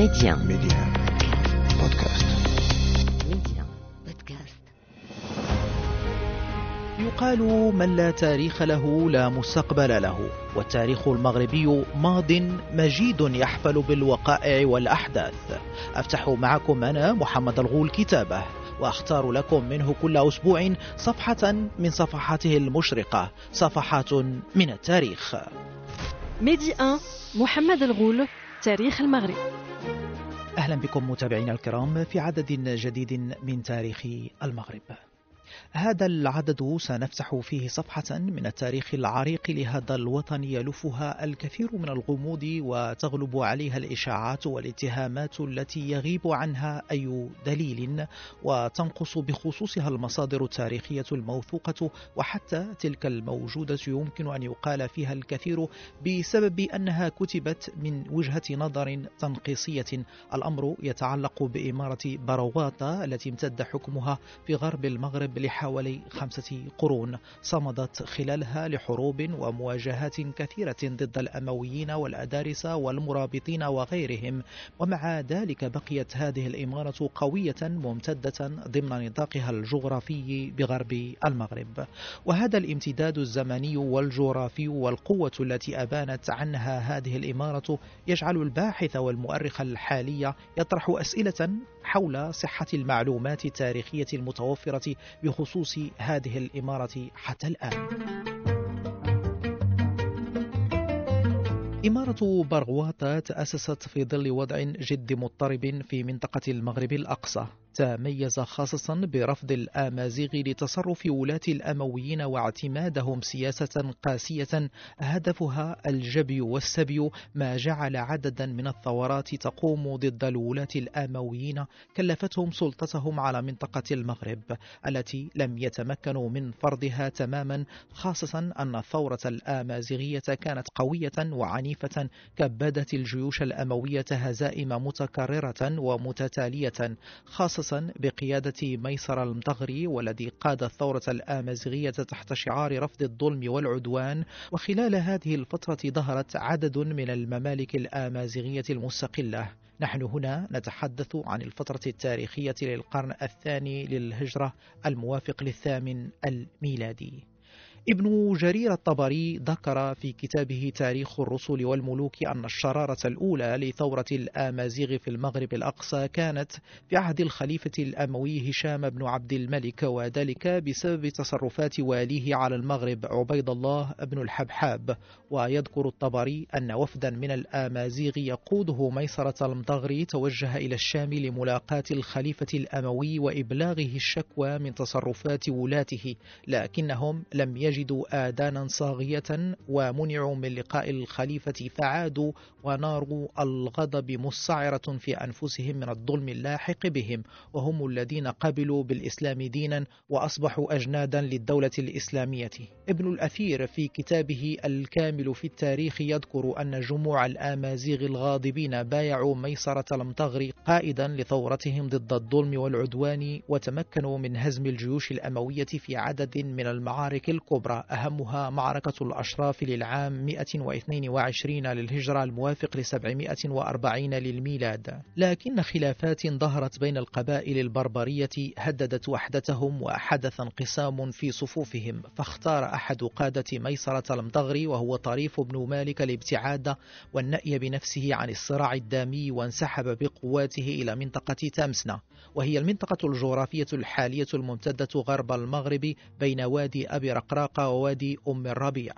Média. Média. Podcast. Média. Podcast. يقال من لا تاريخ له لا مستقبل له والتاريخ المغربي ماض مجيد يحفل بالوقائع والأحداث أفتح معكم أنا محمد الغول كتابه وأختار لكم منه كل أسبوع صفحة من صفحاته المشرقة صفحات من التاريخ ميدي 1 محمد الغول تاريخ المغرب أهلا بكم متابعينا الكرام في عدد جديد من تاريخ المغرب. هذا العدد سنفتح فيه صفحة من التاريخ العريق لهذا الوطن يلفها الكثير من الغموض وتغلب عليها الإشاعات والاتهامات التي يغيب عنها أي دليل وتنقص بخصوصها المصادر التاريخية الموثوقة وحتى تلك الموجودة يمكن أن يقال فيها الكثير بسبب أنها كتبت من وجهة نظر تنقيصية. الأمر يتعلق بإمارة بروغاطة التي امتد حكمها في غرب المغرب لحوالي خمسة قرون صمدت خلالها لحروب ومواجهات كثيرة ضد الأمويين والأدارسة والمرابطين وغيرهم. ومع ذلك بقيت هذه الإمارة قوية ممتدة ضمن نطاقها الجغرافي بغرب المغرب. وهذا الامتداد الزمني والجغرافي والقوة التي أبانت عنها هذه الإمارة يجعل الباحث والمؤرخ الحالي يطرح أسئلة حول صحة المعلومات التاريخية المتوفرة بخصوص هذه الإمارة حتى الآن. إمارة برغواطة تأسست في ظل وضع جد مضطرب في منطقة المغرب الأقصى تميز خاصة برفض الآمازيغ لتصرف ولاة الأمويين واعتمادهم سياسة قاسية. هدفها الجبي والسبي ما جعل عددا من الثورات تقوم ضد الولاة الآمويين كلفتهم سلطتهم على منطقة المغرب التي لم يتمكنوا من فرضها تماما خاصة أن الثورة الآمازيغية كانت قوية وعنيفة كبدت الجيوش الأموية هزائم متكررة ومتتالية خاصة خاصة بقيادة ميسر المطغري والذي قاد الثورة الآمازيغية تحت شعار رفض الظلم والعدوان. وخلال هذه الفترة ظهرت عدد من الممالك الآمازيغية المستقلة. نحن هنا نتحدث عن الفترة التاريخية للقرن الثاني للهجرة الموافق للثامن الميلادي. ابن جرير الطبري ذكر في كتابه تاريخ الرسل والملوك أن الشرارة الأولى لثورة الآمازيغ في المغرب الأقصى كانت في عهد الخليفة الأموي هشام بن عبد الملك وذلك بسبب تصرفات واليه على المغرب عبيد الله بن الحبحاب. ويذكر الطبري أن وفدا من الآمازيغ يقوده ميسرة المطغري توجه إلى الشام لملاقاة الخليفة الأموي وإبلاغه الشكوى من تصرفات ولاته لكنهم لم يجدوا يجدوا آذانا صاغية ومنعوا من لقاء الخليفة فعادوا ونار الغضب مسعرة في أنفسهم من الظلم اللاحق بهم وهم الذين قبلوا بالإسلام دينا وأصبحوا أجنادا للدولة الإسلامية. ابن الأثير في كتابه الكامل في التاريخ يذكر أن جموع الآمازيغ الغاضبين بايعوا ميسرة المطغري قائدا لثورتهم ضد الظلم والعدوان وتمكنوا من هزم الجيوش الأموية في عدد من المعارك الكبرى. الكبرى. أهمها معركة الأشراف للعام 122 للهجرة الموافق ل 740 للميلاد. لكن خلافات ظهرت بين القبائل البربرية هددت وحدتهم وحدث انقسام في صفوفهم. فاختار أحد قادة ميسرة المطغري وهو طريف بن مالك الابتعاد والنأي بنفسه عن الصراع الدامي وانسحب بقواته إلى منطقة تامسنا. وهي المنطقة الجغرافية الحالية الممتدة غرب المغرب بين وادي أبي رقراق ووادي أم الربيع.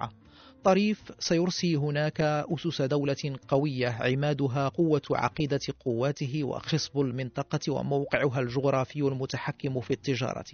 طريف سيرسي هناك أسس دولة قوية عمادها قوة عقيدة قواته وخصب المنطقة وموقعها الجغرافي المتحكم في التجارة.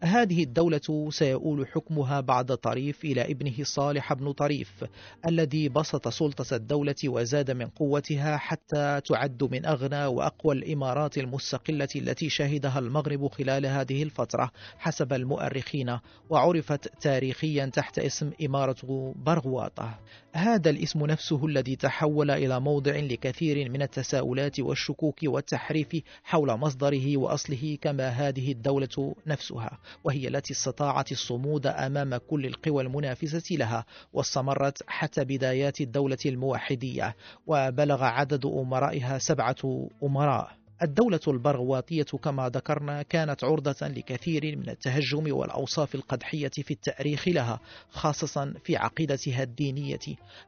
هذه الدولة سيؤول حكمها بعد طريف إلى ابنه صالح بن طريف الذي بسط سلطة الدولة وزاد من قوتها حتى تعد من أغنى وأقوى الإمارات المستقلة التي شهدها المغرب خلال هذه الفترة حسب المؤرخين وعرفت تاريخيا تحت اسم إمارة برغو البرغواطة هذا الاسم نفسه الذي تحول إلى موضع لكثير من التساؤلات والشكوك والتحريف حول مصدره وأصله كما هذه الدولة نفسها وهي التي استطاعت الصمود أمام كل القوى المنافسة لها واستمرت حتى بدايات الدولة الموحدية وبلغ عدد أمرائها سبعة أمراء. الدولة البرغواطية كما ذكرنا كانت عرضة لكثير من التهجم والأوصاف القدحية في التاريخ لها خاصة في عقيدتها الدينية.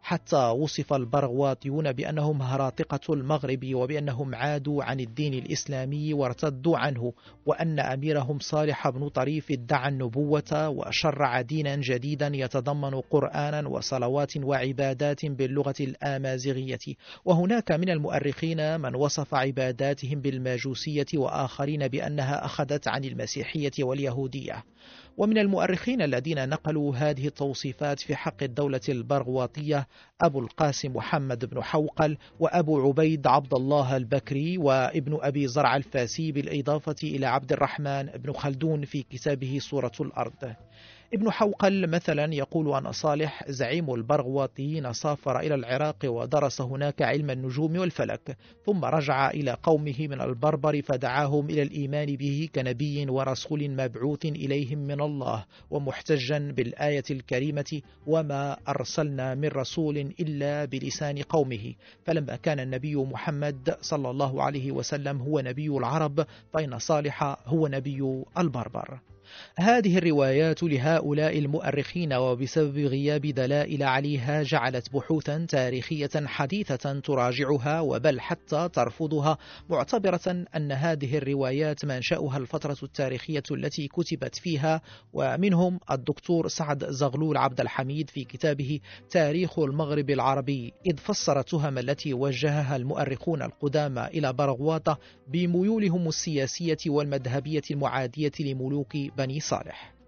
حتى وصف البرغواطيون بأنهم هراطقة المغرب وبأنهم عادوا عن الدين الإسلامي وارتدوا عنه وأن أميرهم صالح بن طريف ادعى النبوة وشرع دينا جديدا يتضمن قرآنا وصلوات وعبادات باللغة الآمازيغية. وهناك من المؤرخين من وصف عباداتهم بالماجوسية وآخرين بأنها أخذت عن المسيحية واليهودية. ومن المؤرخين الذين نقلوا هذه التوصيفات في حق الدولة البرغواطية أبو القاسم محمد بن حوقل وأبو عبيد عبد الله البكري وابن أبي زرع الفاسي بالإضافة إلى عبد الرحمن بن خلدون في كتابه صورة الأرض. ابن حوقل مثلا يقول أن صالح زعيم البرغواطيين سافر إلى العراق ودرس هناك علم النجوم والفلك ثم رجع إلى قومه من البربر فدعاهم إلى الإيمان به كنبي ورسول مبعوث إليهم من الله ومحتجا بالآية الكريمة وما أرسلنا من رسول إلا بلسان قومه فلما كان النبي محمد صلى الله عليه وسلم هو نبي العرب فإن صالح هو نبي البربر. هذه الروايات لهؤلاء المؤرخين وبسبب غياب دلائل عليها جعلت بحوثا تاريخية حديثة تراجعها وبل حتى ترفضها معتبرة أن هذه الروايات منشأها الفترة التاريخية التي كتبت فيها ومنهم الدكتور سعد زغلول عبد الحميد في كتابه تاريخ المغرب العربي إذ فسر التهم التي وجهها المؤرخون القدامى إلى برغواطة بميولهم السياسية والمذهبية المعادية لملوك بني صالح.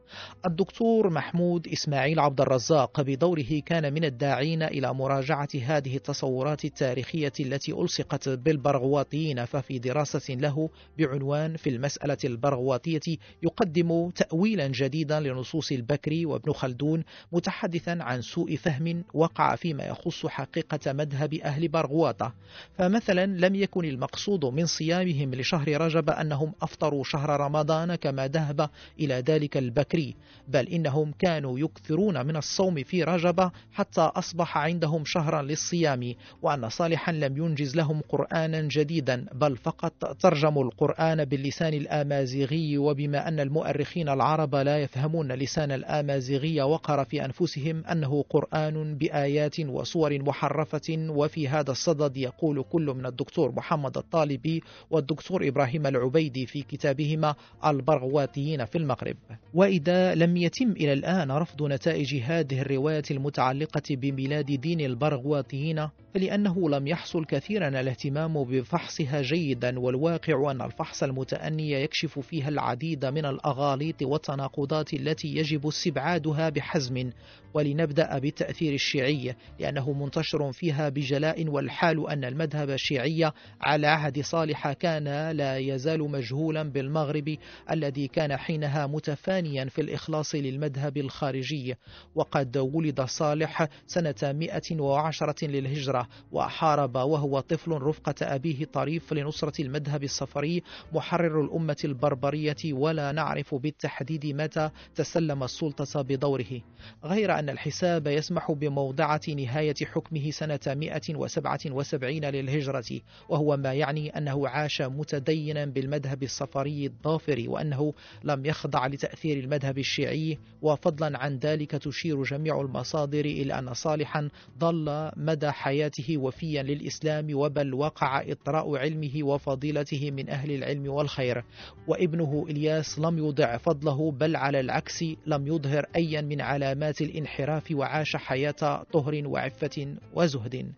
الدكتور محمود إسماعيل عبد الرزاق بدوره كان من الداعين إلى مراجعة هذه التصورات التاريخية التي ألصقت بالبرغواطيين ففي دراسة له بعنوان في المسألة البرغواطية يقدم تأويلا جديدا لنصوص البكري وابن خلدون متحدثا عن سوء فهم وقع فيما يخص حقيقة مذهب أهل برغواطة. فمثلا لم يكن المقصود من صيامهم لشهر رجب أنهم أفطروا شهر رمضان كما ذهب إلى ذلك البكري الشهري بل إنهم كانوا يكثرون من الصوم في رجب حتى أصبح عندهم شهرا للصيام وأن صالحا لم ينجز لهم قرآنا جديدا بل فقط ترجموا القرآن باللسان الآمازيغي وبما أن المؤرخين العرب لا يفهمون لسان الآمازيغي وقر في أنفسهم أنه قرآن بآيات وصور محرفة وفي هذا الصدد يقول كل من الدكتور محمد الطالبي والدكتور إبراهيم العبيدي في كتابهما البرغواتيين في المغرب. وإذا لم يتم إلى الآن رفض نتائج هذه الرواية المتعلقة بميلاد دين البرغواطيين فلأنه لم يحصل كثيرا الاهتمام بفحصها جيدا والواقع أن الفحص المتأني يكشف فيها العديد من الأغاليط والتناقضات التي يجب استبعادها بحزم. ولنبدأ بالتأثير الشيعي لأنه منتشر فيها بجلاء والحال أن المذهب الشيعي على عهد صالح كان لا يزال مجهولا بالمغرب الذي كان حينها متفانيا في الإخلاص للمذهب الخارجي. وقد ولد صالح سنة 110 للهجرة. وحارب وهو طفل رفقة أبيه طريف لنصرة المذهب الصفري محرر الأمة البربرية ولا نعرف بالتحديد متى تسلم السلطة بدوره. غير أن الحساب يسمح بموضعة نهاية حكمه سنة 177 للهجرة وهو ما يعني أنه عاش متدينا بالمذهب الصفري الظافر وأنه لم يخضع لتأثير المذهب الشيعي. وفضلا عن ذلك تشير جميع المصادر إلى أن صالحا ظل مدى حياته وفيا للإسلام وبل وقع إطراء علمه وفضيلته من أهل العلم والخير. وابنه إلياس لم يضع فضله بل على العكس لم يظهر أيا من علامات الانحراف وعاش حياة طهر وعفة وزهد.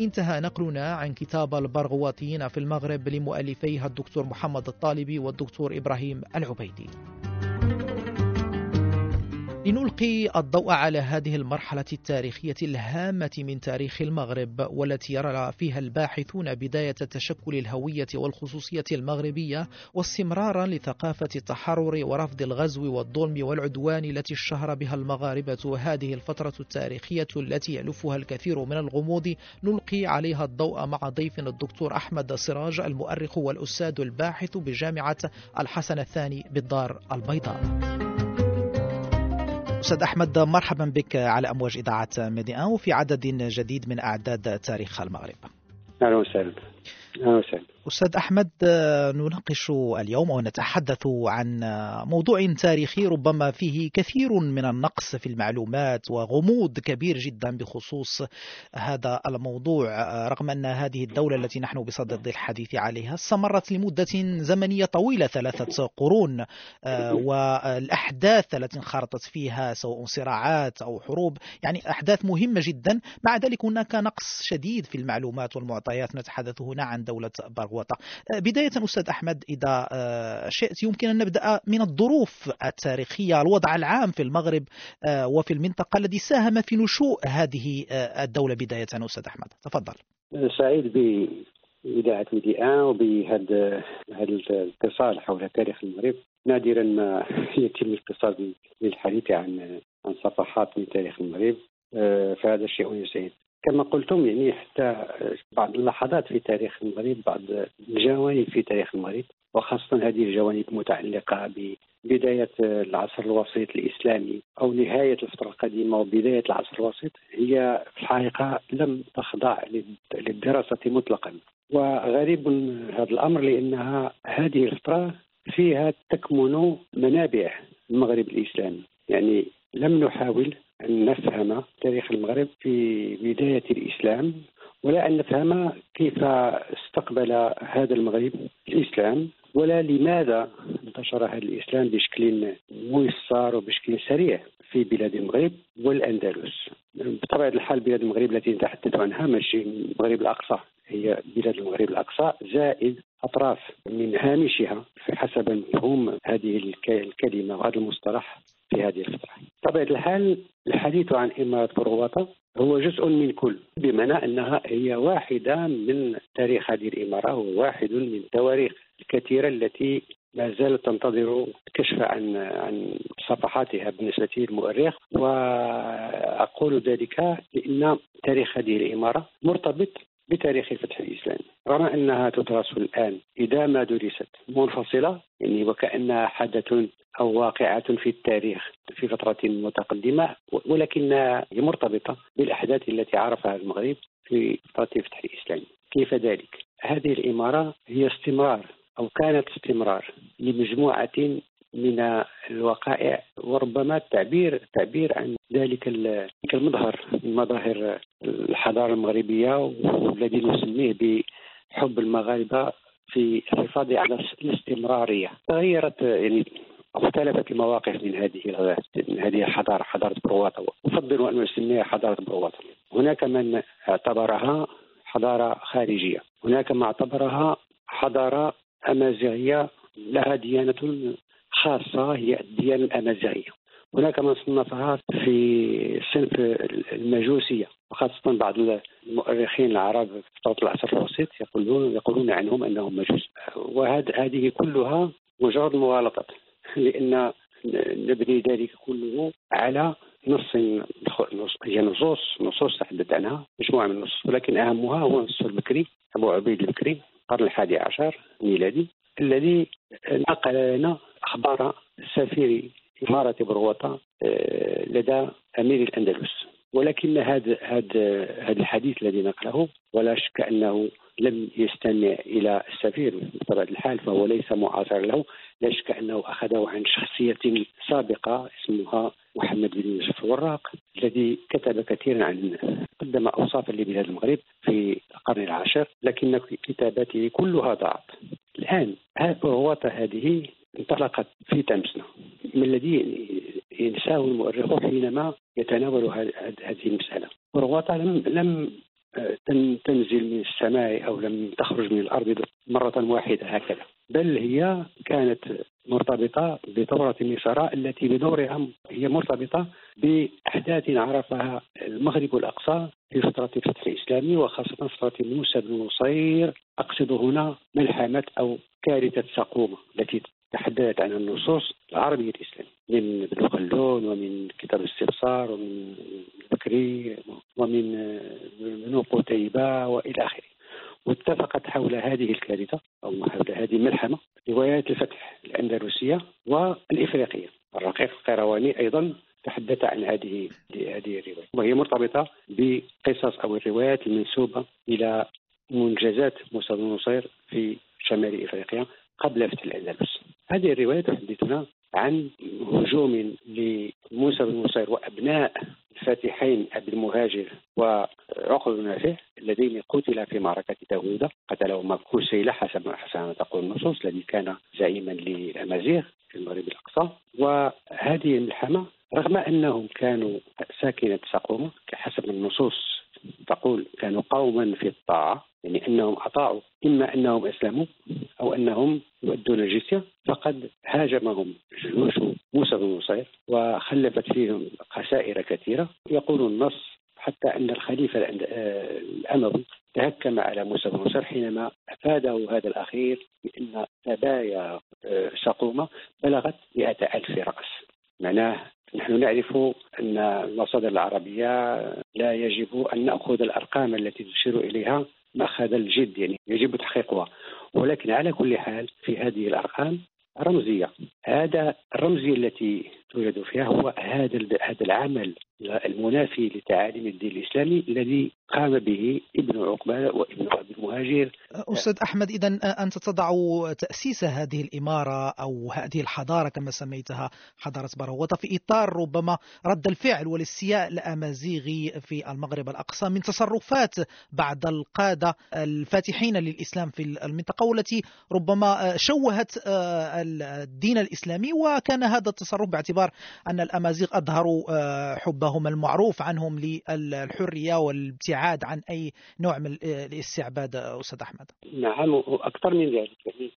انتهى نقلنا عن كتاب البرغواطيين في المغرب لمؤلفيها الدكتور محمد الطالبي والدكتور إبراهيم العبيدي. لنلقي الضوء على هذه المرحلة التاريخية الهامة من تاريخ المغرب والتي يرى فيها الباحثون بداية تشكل الهوية والخصوصية المغربية واستمرارا لثقافة التحرر ورفض الغزو والظلم والعدوان التي اشتهر بها المغاربة هذه الفترة التاريخية التي يلفها الكثير من الغموض. نلقي عليها الضوء مع ضيفنا الدكتور أحمد سراج المؤرخ والأستاذ الباحث بجامعة الحسن الثاني بالدار البيضاء. أستاذ أحمد مرحبا بك على أمواج إذاعة ميديا وفي عدد جديد من أعداد تاريخ المغرب. أهلا وسهلا. أهلا وسهلا. أستاذ أحمد نناقش اليوم ونتحدث عن موضوع تاريخي ربما فيه كثير من النقص في المعلومات وغموض كبير جدا بخصوص هذا الموضوع رغم أن هذه الدولة التي نحن بصدد الحديث عليها استمرت لمدة زمنية طويلة ثلاثة قرون والأحداث التي انخرطت فيها سواء صراعات أو حروب يعني أحداث مهمة جدا. مع ذلك هناك نقص شديد في المعلومات والمعطيات. نتحدث هنا عن دولة بغوطة بداية أستاذ أحمد إذا شئت يمكن أن نبدأ من الظروف التاريخية الوضع العام في المغرب وفي المنطقة الذي ساهم في نشوء هذه الدولة بداية أستاذ أحمد. تفضل. سعيد بإذاعة ميدي آن وبهذا هذا الاتصال حول تاريخ المغرب. نادرا ما يتم الاتصال للحديث عن عن صفحات من تاريخ المغرب. فهذا شيء يسعد. كما قلتم يعني حتى بعض اللحظات في تاريخ المغرب بعض الجوانب في تاريخ المغرب وخاصة هذه الجوانب المتعلقة ببداية العصر الوسيط الإسلامي أو نهاية الفترة القديمة وبداية العصر الوسيط هي في الحقيقة لم تخضع للدراسة مطلقا. وغريب هذا الأمر لأنها هذه الفترة فيها تكمن منابع المغرب الإسلامي. يعني لم نحاول أن نفهم تاريخ المغرب في بداية الإسلام ولا أن نفهم كيف استقبل هذا المغرب الإسلام ولا لماذا انتشر هذا الإسلام بشكل ميسر وبشكل سريع في بلاد المغرب والأندلس. بطبيعة الحال بلاد المغرب التي نتحدث عنها ماشي المغرب الأقصى هي بلاد المغرب الأقصى زائد أطراف من هامشها حسب مفهوم هذه الكلمة وهذا المصطلح في هذه الفترة. بطبيعة الحال الحديث عن إمارة بروطة هو جزء من كل بمعنى أنها هي واحدة من تاريخ هذه الإمارة وواحد من التواريخ الكثيرة التي ما زالت تنتظر الكشف عن عن صفحاتها بالنسبة للمؤرخ. وأقول ذلك لأن تاريخ هذه الإمارة مرتبط بتاريخ الفتح الإسلامي. رغم أنها تدرس الآن إذا ما درست. منفصلة يعني وكأنها حدث أو واقعة في التاريخ في فترة متقدمة ولكنها مرتبطة بالأحداث التي عرفها المغرب في فترة الفتح الإسلامي. كيف ذلك؟ هذه الإمارة هي استمرار أو كانت استمرار لمجموعة من الوقائع وربما التعبير التعبير عن ذلك المظهر من مظاهر الحضارة المغربية والذي نسميه بحب المغاربة في الحفاظ على الاستمرارية. تغيرت يعني اختلفت المواقف من هذه من هذه الحضارة حضارة برواطه أفضل أن اسميها حضارة برواطه هناك من اعتبرها حضارة خارجية. هناك من اعتبرها حضارة أمازيغية لها ديانة خاصة هي الديانة الأمازيغية. هناك من صنفها في صنف المجوسية وخاصة بعض المؤرخين العرب في فترة العصر الوسيط يقولون يقولون عنهم أنهم مجوس. وهذه كلها مجرد مغالطة لأن نبني ذلك كله على نص هي نصوص نصوص تحدث عنها مجموعة من النصوص ولكن أهمها هو النص البكري أبو عبيد البكري القرن الحادي عشر ميلادي الذي نقل لنا أخبار سفير إمارة بروطة آه، لدى أمير الأندلس. ولكن هذا هذا هذا الحديث الذي نقله ولا شك أنه لم يستمع إلى السفير بطبيعة الحال فهو ليس معاصر له. لا شك أنه أخذه عن شخصية سابقة اسمها محمد بن يوسف الوراق الذي كتب كثيرا عن قدم اوصافا لبلاد المغرب في القرن العاشر لكن كتاباته كلها ضاعت الآن الغواطه هذه انطلقت في تمسنا ما الذي ينساه المؤرخ حينما يتناول هذه المسألة. ورواطة لم لم آه، تنزل من السماء أو لم تخرج من الأرض مرة واحدة هكذا. بل هي كانت مرتبطة بثورة النصارى التي بدورها هي مرتبطة بأحداث عرفها المغرب الأقصى في فترة الفتح الإسلامي وخاصة فترة موسى بن نصير. أقصد هنا ملحمة أو كارثة سقومة التي تحدثت عن النصوص العربية الإسلامية. من ابن خلدون ومن كتاب الاستبصار ومن البكري ومن ابن قتيبة وإلى آخره. واتفقت حول هذه الكارثة أو حول هذه الملحمة روايات الفتح الأندلسية والإفريقية. الرقيق القيرواني أيضا تحدث عن هذه هذه الرواية. وهي مرتبطة بقصص أو الروايات المنسوبة إلى منجزات موسى بن نصير في شمال إفريقيا قبل فتح الأندلس. هذه الرواية تحدثنا عن هجوم لموسى بن نصير وأبناء الفاتحين أبي المهاجر وعقب بن نافع اللذين قتلا في معركة داوود قتلهما كوسيلة حسب حسب ما تقول النصوص الذي كان زعيما للأمازيغ في المغرب الأقصى. وهذه الملحمة رغم أنهم كانوا ساكنة سقومة حسب النصوص تقول كانوا قوما في الطاعة يعني أنهم أطاعوا إما أنهم أسلموا أو أنهم يؤدون الجزية فقد هاجمهم جيوش موسى بن نصير وخلفت فيهم خسائر كثيرة. يقول النص حتى أن الخليفة الأموي تهكم على موسى بن نصير حينما أفاده هذا الأخير بأن ثبايا سقومة بلغت مئة ألف رأس. معناه نحن نعرف أن المصادر العربية لا يجب أن نأخذ الأرقام التي تشير إليها مأخذ الجد يعني يجب تحقيقها. ولكن على كل حال في هذه الأرقام رمزية. هذا الرمزية التي توجد فيها هو هذا هذا العمل المنافي لتعاليم الدين الإسلامي الذي قام به ابن عقبة وابن ابي المهاجر. أستاذ أحمد إذا أنت تضع تأسيس هذه الإمارة أو هذه الحضارة كما سميتها حضارة بروطه في إطار ربما رد الفعل والاستياء الأمازيغي في المغرب الأقصى من تصرفات بعض القادة الفاتحين للإسلام في المنطقة والتي ربما شوهت الدين الإسلامي وكان هذا التصرف باعتبار أن الأمازيغ اظهروا حبهم المعروف عنهم للحرية والابتعاد عن أي نوع من الاستعباد أستاذ أحمد. نعم وأكثر من ذلك. يعني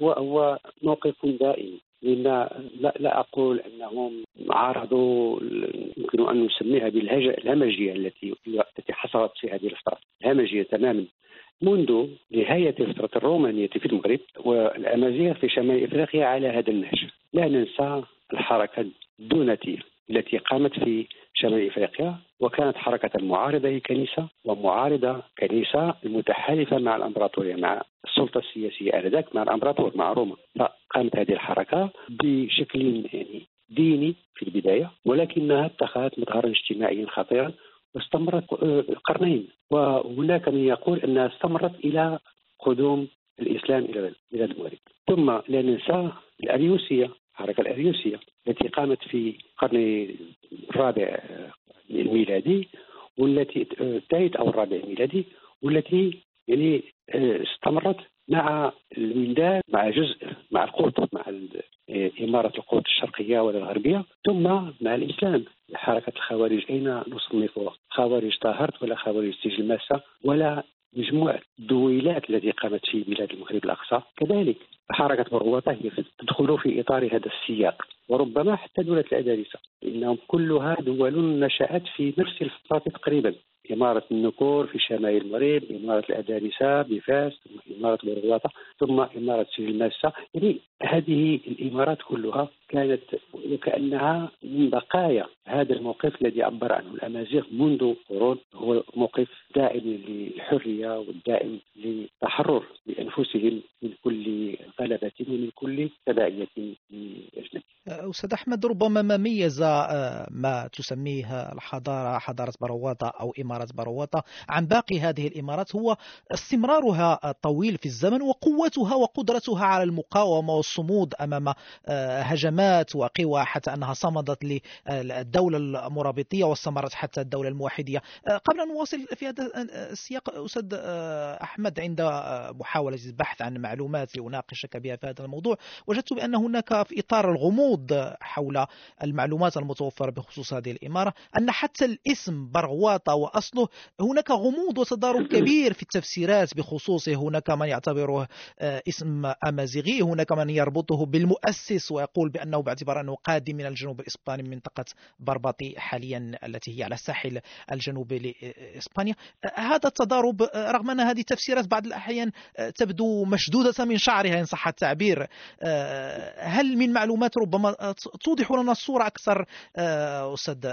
هو هو موقف دائم. لا, لا أقول أنهم عارضوا يمكن أن نسميها بالهمجيه التي التي حصلت في هذه الفترة، الهمجية تماما. منذ نهاية فترة الرومانية في المغرب والأمازيغ في شمال إفريقيا على هذا النهج. لا ننسى الحركة الدونتية التي قامت في شمال إفريقيا وكانت حركة معارضة للكنيسه ومعارضة كنيسة المتحالفه مع الإمبراطورية مع السلطة السياسية آنذاك مع الإمبراطور مع روما. فقامت هذه الحركة بشكل يعني ديني في البداية ولكنها اتخذت مظهرا اجتماعيا خطيرا واستمرت قرنين. وهناك من يقول أنها استمرت إلى قدوم الإسلام إلى إلى المغرب ثم لا ننسى الأريوسية. الحركه الاريوسيه التي قامت في القرن الرابع الميلادي والتي الثالث أو الرابع الميلادي والتي يعني استمرت مع الولدان مع جزء مع القوط مع إمارة القوط الشرقية ولا الغربية ثم مع الإسلام. حركة الخوارج أين نصنفها خوارج طاهرت ولا خوارج سجل الماسة ولا مجموعة الدويلات التي قامت في بلاد المغرب الأقصى. كذلك حركة مرغوطة هي تدخل في إطار هذا السياق. وربما حتى دولة الأدارسة. إنهم كلها دول نشأت في نفس الفترة تقريبا. إمارة النكور في شمال المغرب إمارة الأدارسة بفاس ثم إمارة مرغوطة ثم إمارة سجل الماسة. يعني هذه الإمارات كلها كانت وكأنها من بقايا هذا الموقف الذي عبر عنه الأمازيغ منذ قرون. هو موقف دائم للحرية والدائم للتحرر بأنفسهم من كل غلبة ومن كل تبعية أجنبية أستاذ أحمد ربما ما ميز آه، ما تسميه الحضارة حضارة برواتة أو إمارة برواتة عن باقي هذه الإمارات هو استمرارها الطويل في الزمن وقوتها وقدرتها على المقاومة والصمود أمام آه، هجمات وقوى حتى أنها صمدت للدولة المرابطية واستمرت حتى الدولة الموحدية. آه، قبل أن نواصل في هذا السياق أستاذ أحمد عند محاولة البحث عن معلومات لأناقشك بها في هذا الموضوع وجدت بأن هناك في إطار الغموض حول المعلومات المتوفرة بخصوص هذه الإمارة أن حتى الاسم برغواطة وأصله هناك غموض وتضارب كبير في التفسيرات بخصوصه. هناك من يعتبره آه، اسم أمازيغي هناك من يربطه بالمؤسس ويقول بأنه باعتبار أنه قادم من الجنوب الإسباني من منطقة برباطي حاليا التي هي على الساحل الجنوبي لإسبانيا. هذا التضارب رغم أن هذه التفسيرات بعض الأحيان تبدو مشدودة من شعرها إن صح التعبير هل من معلومات ربما توضح لنا الصورة أكثر أستاذ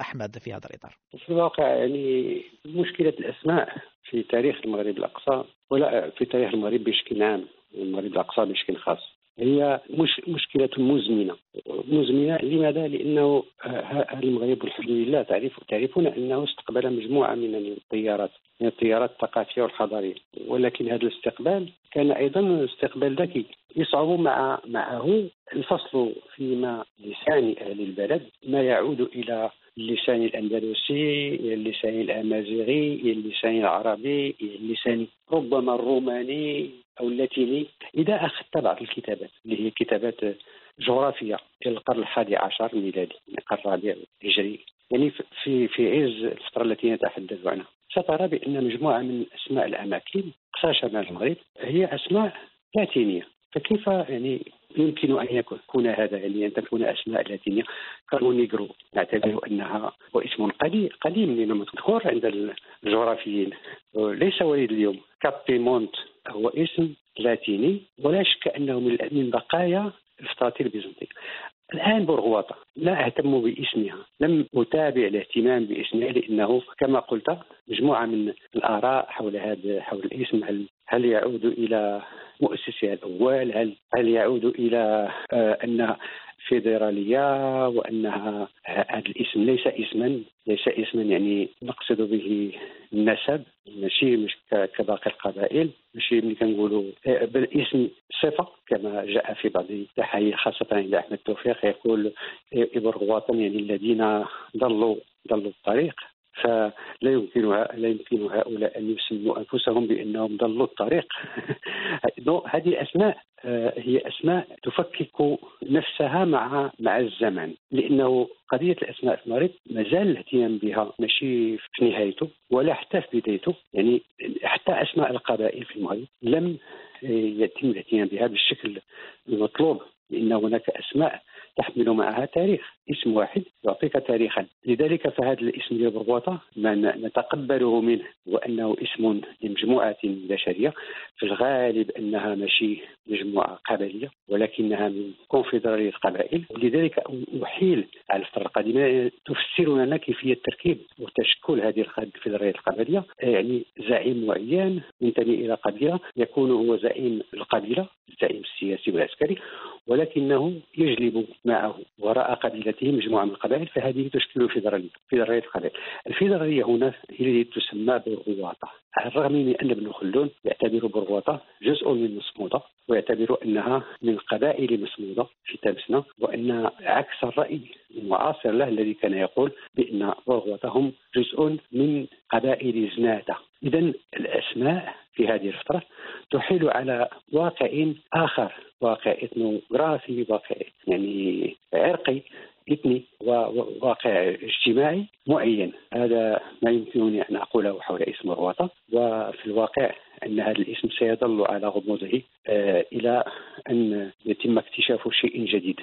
أحمد في هذا الإطار. في الواقع يعني مشكلة الأسماء في تاريخ المغرب الأقصى ولا في تاريخ المغرب بشكل عام المغرب الأقصى بشكل خاص. هي مش مشكلة مزمنة. مزمنة لماذا؟ لأنه المغرب الحمد لله تعرف تعرفون أنه استقبل مجموعة من التيارات من التيارات الثقافية والحضارية. ولكن هذا الاستقبال كان أيضا استقبال ذكي. يصعب مع معه الفصل فيما لسان أهل البلد ما يعود إلى اللسان الأندلسي اللسان الأمازيغي اللسان العربي اللسان ربما الروماني أو اللاتيني. إذا أخذت بعض الكتابات اللي هي كتابات جغرافية في القرن الحادي عشر الميلادي القرن الرابع الهجري. يعني في في عز الفترة التي نتحدث عنها. سترى بأن مجموعة من أسماء الأماكن شمال المغرب هي أسماء لاتينية. فكيف يعني يمكن أن يكون هذا يعني أن تكون أسماء لاتينية. كارمونيغرو نعتبر أنها هو اسم قديم قديم لأنه مذكور عند الجغرافيين. ليس وليد اليوم. كابيمونت هو اسم لاتيني ولا شك أنه من بقايا الفترة البيزنطية. الآن برغواطة لا أهتم باسمها. لم أتابع الاهتمام باسمها لأنه كما قلت مجموعة من الآراء حول هذا حول الاسم. هل هل يعود إلى مؤسسها الأول هل هل يعود إلى آه أن فيدرالية وأنها هذا الاسم ليس اسما ليس اسما يعني نقصد به النسب. ماشي مش كباقي القبائل. ماشي ملي كنقولوا آه، بالاسم صفة كما جاء في بعض التحايل خاصة عند أحمد توفيق يقول ابر غواطن يعني الذين ضلوا ضلوا الطريق. فلا يمكن لا يمكن هؤلاء أن يسموا أنفسهم بأنهم ضلوا الطريق. هذه أسماء آه، هي أسماء تفكك نفسها مع مع الزمن لأنه قضية الأسماء في المغرب مازال الاهتمام بها ماشي في نهايته ولا حتى في بدايته. يعني حتى أسماء القبائل في المغرب لم يتم الاهتمام بها بالشكل المطلوب لأن هناك أسماء تحمل معها تاريخ اسم واحد يعطيك تاريخا. لذلك فهذا الاسم ديال برغوطه ما نتقبله منه وأنه اسم لمجموعة بشريه في الغالب أنها ماشي مجموعة قبليه ولكنها من كونفدرالية القبائل لذلك أحيل على الفترة القادمه تفسر لنا كيفية تركيب وتشكل هذه الكونفدراليه القبليه يعني زعيم معين ينتمي إلى قبيلة يكون هو زعيم القبيلة الزعيم السياسي والعسكري ولكنه يجلب معه وراء قبيلته مجموعة من القبائل فهذه تشكل فيدراليه فيدرالية القبائل. الفيدرالية هنا هي التي تسمى بالغواطه على الرغم من أن ابن خلدون يعتبر برغوطه جزء من مصموده ويعتبر أنها من قبائل مصموده في تابسنا وأن عكس الرأي المعاصر له الذي كان يقول بأن برغوطه هم جزء من قبائل زناده اذا الأسماء في هذه الفترة تحيل على واقع آخر واقع إثنوغرافي واقع يعني عرقي إثني وواقع اجتماعي معين. هذا ما يمكنني أن أقوله حول اسم الروطه وفي الواقع أن هذا الاسم سيظل على غموضه إلى أن يتم اكتشاف شيء جديد.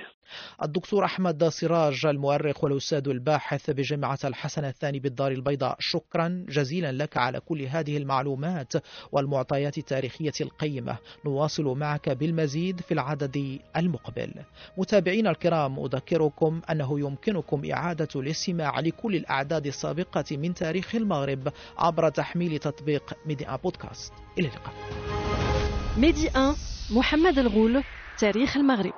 الدكتور أحمد سراج المؤرخ والأستاذ الباحث بجامعة الحسن الثاني بالدار البيضاء شكرا جزيلا لك على كل هذه المعلومات والمعطيات التاريخية القيمة نواصل معك بالمزيد في العدد المقبل. متابعينا الكرام أذكركم أنه يمكنكم إعادة الاستماع لكل الأعداد السابقة من تاريخ المغرب عبر تحميل تطبيق ميديا بودكاست. إلى اللقاء ميدي 1 محمد الغول تاريخ المغرب.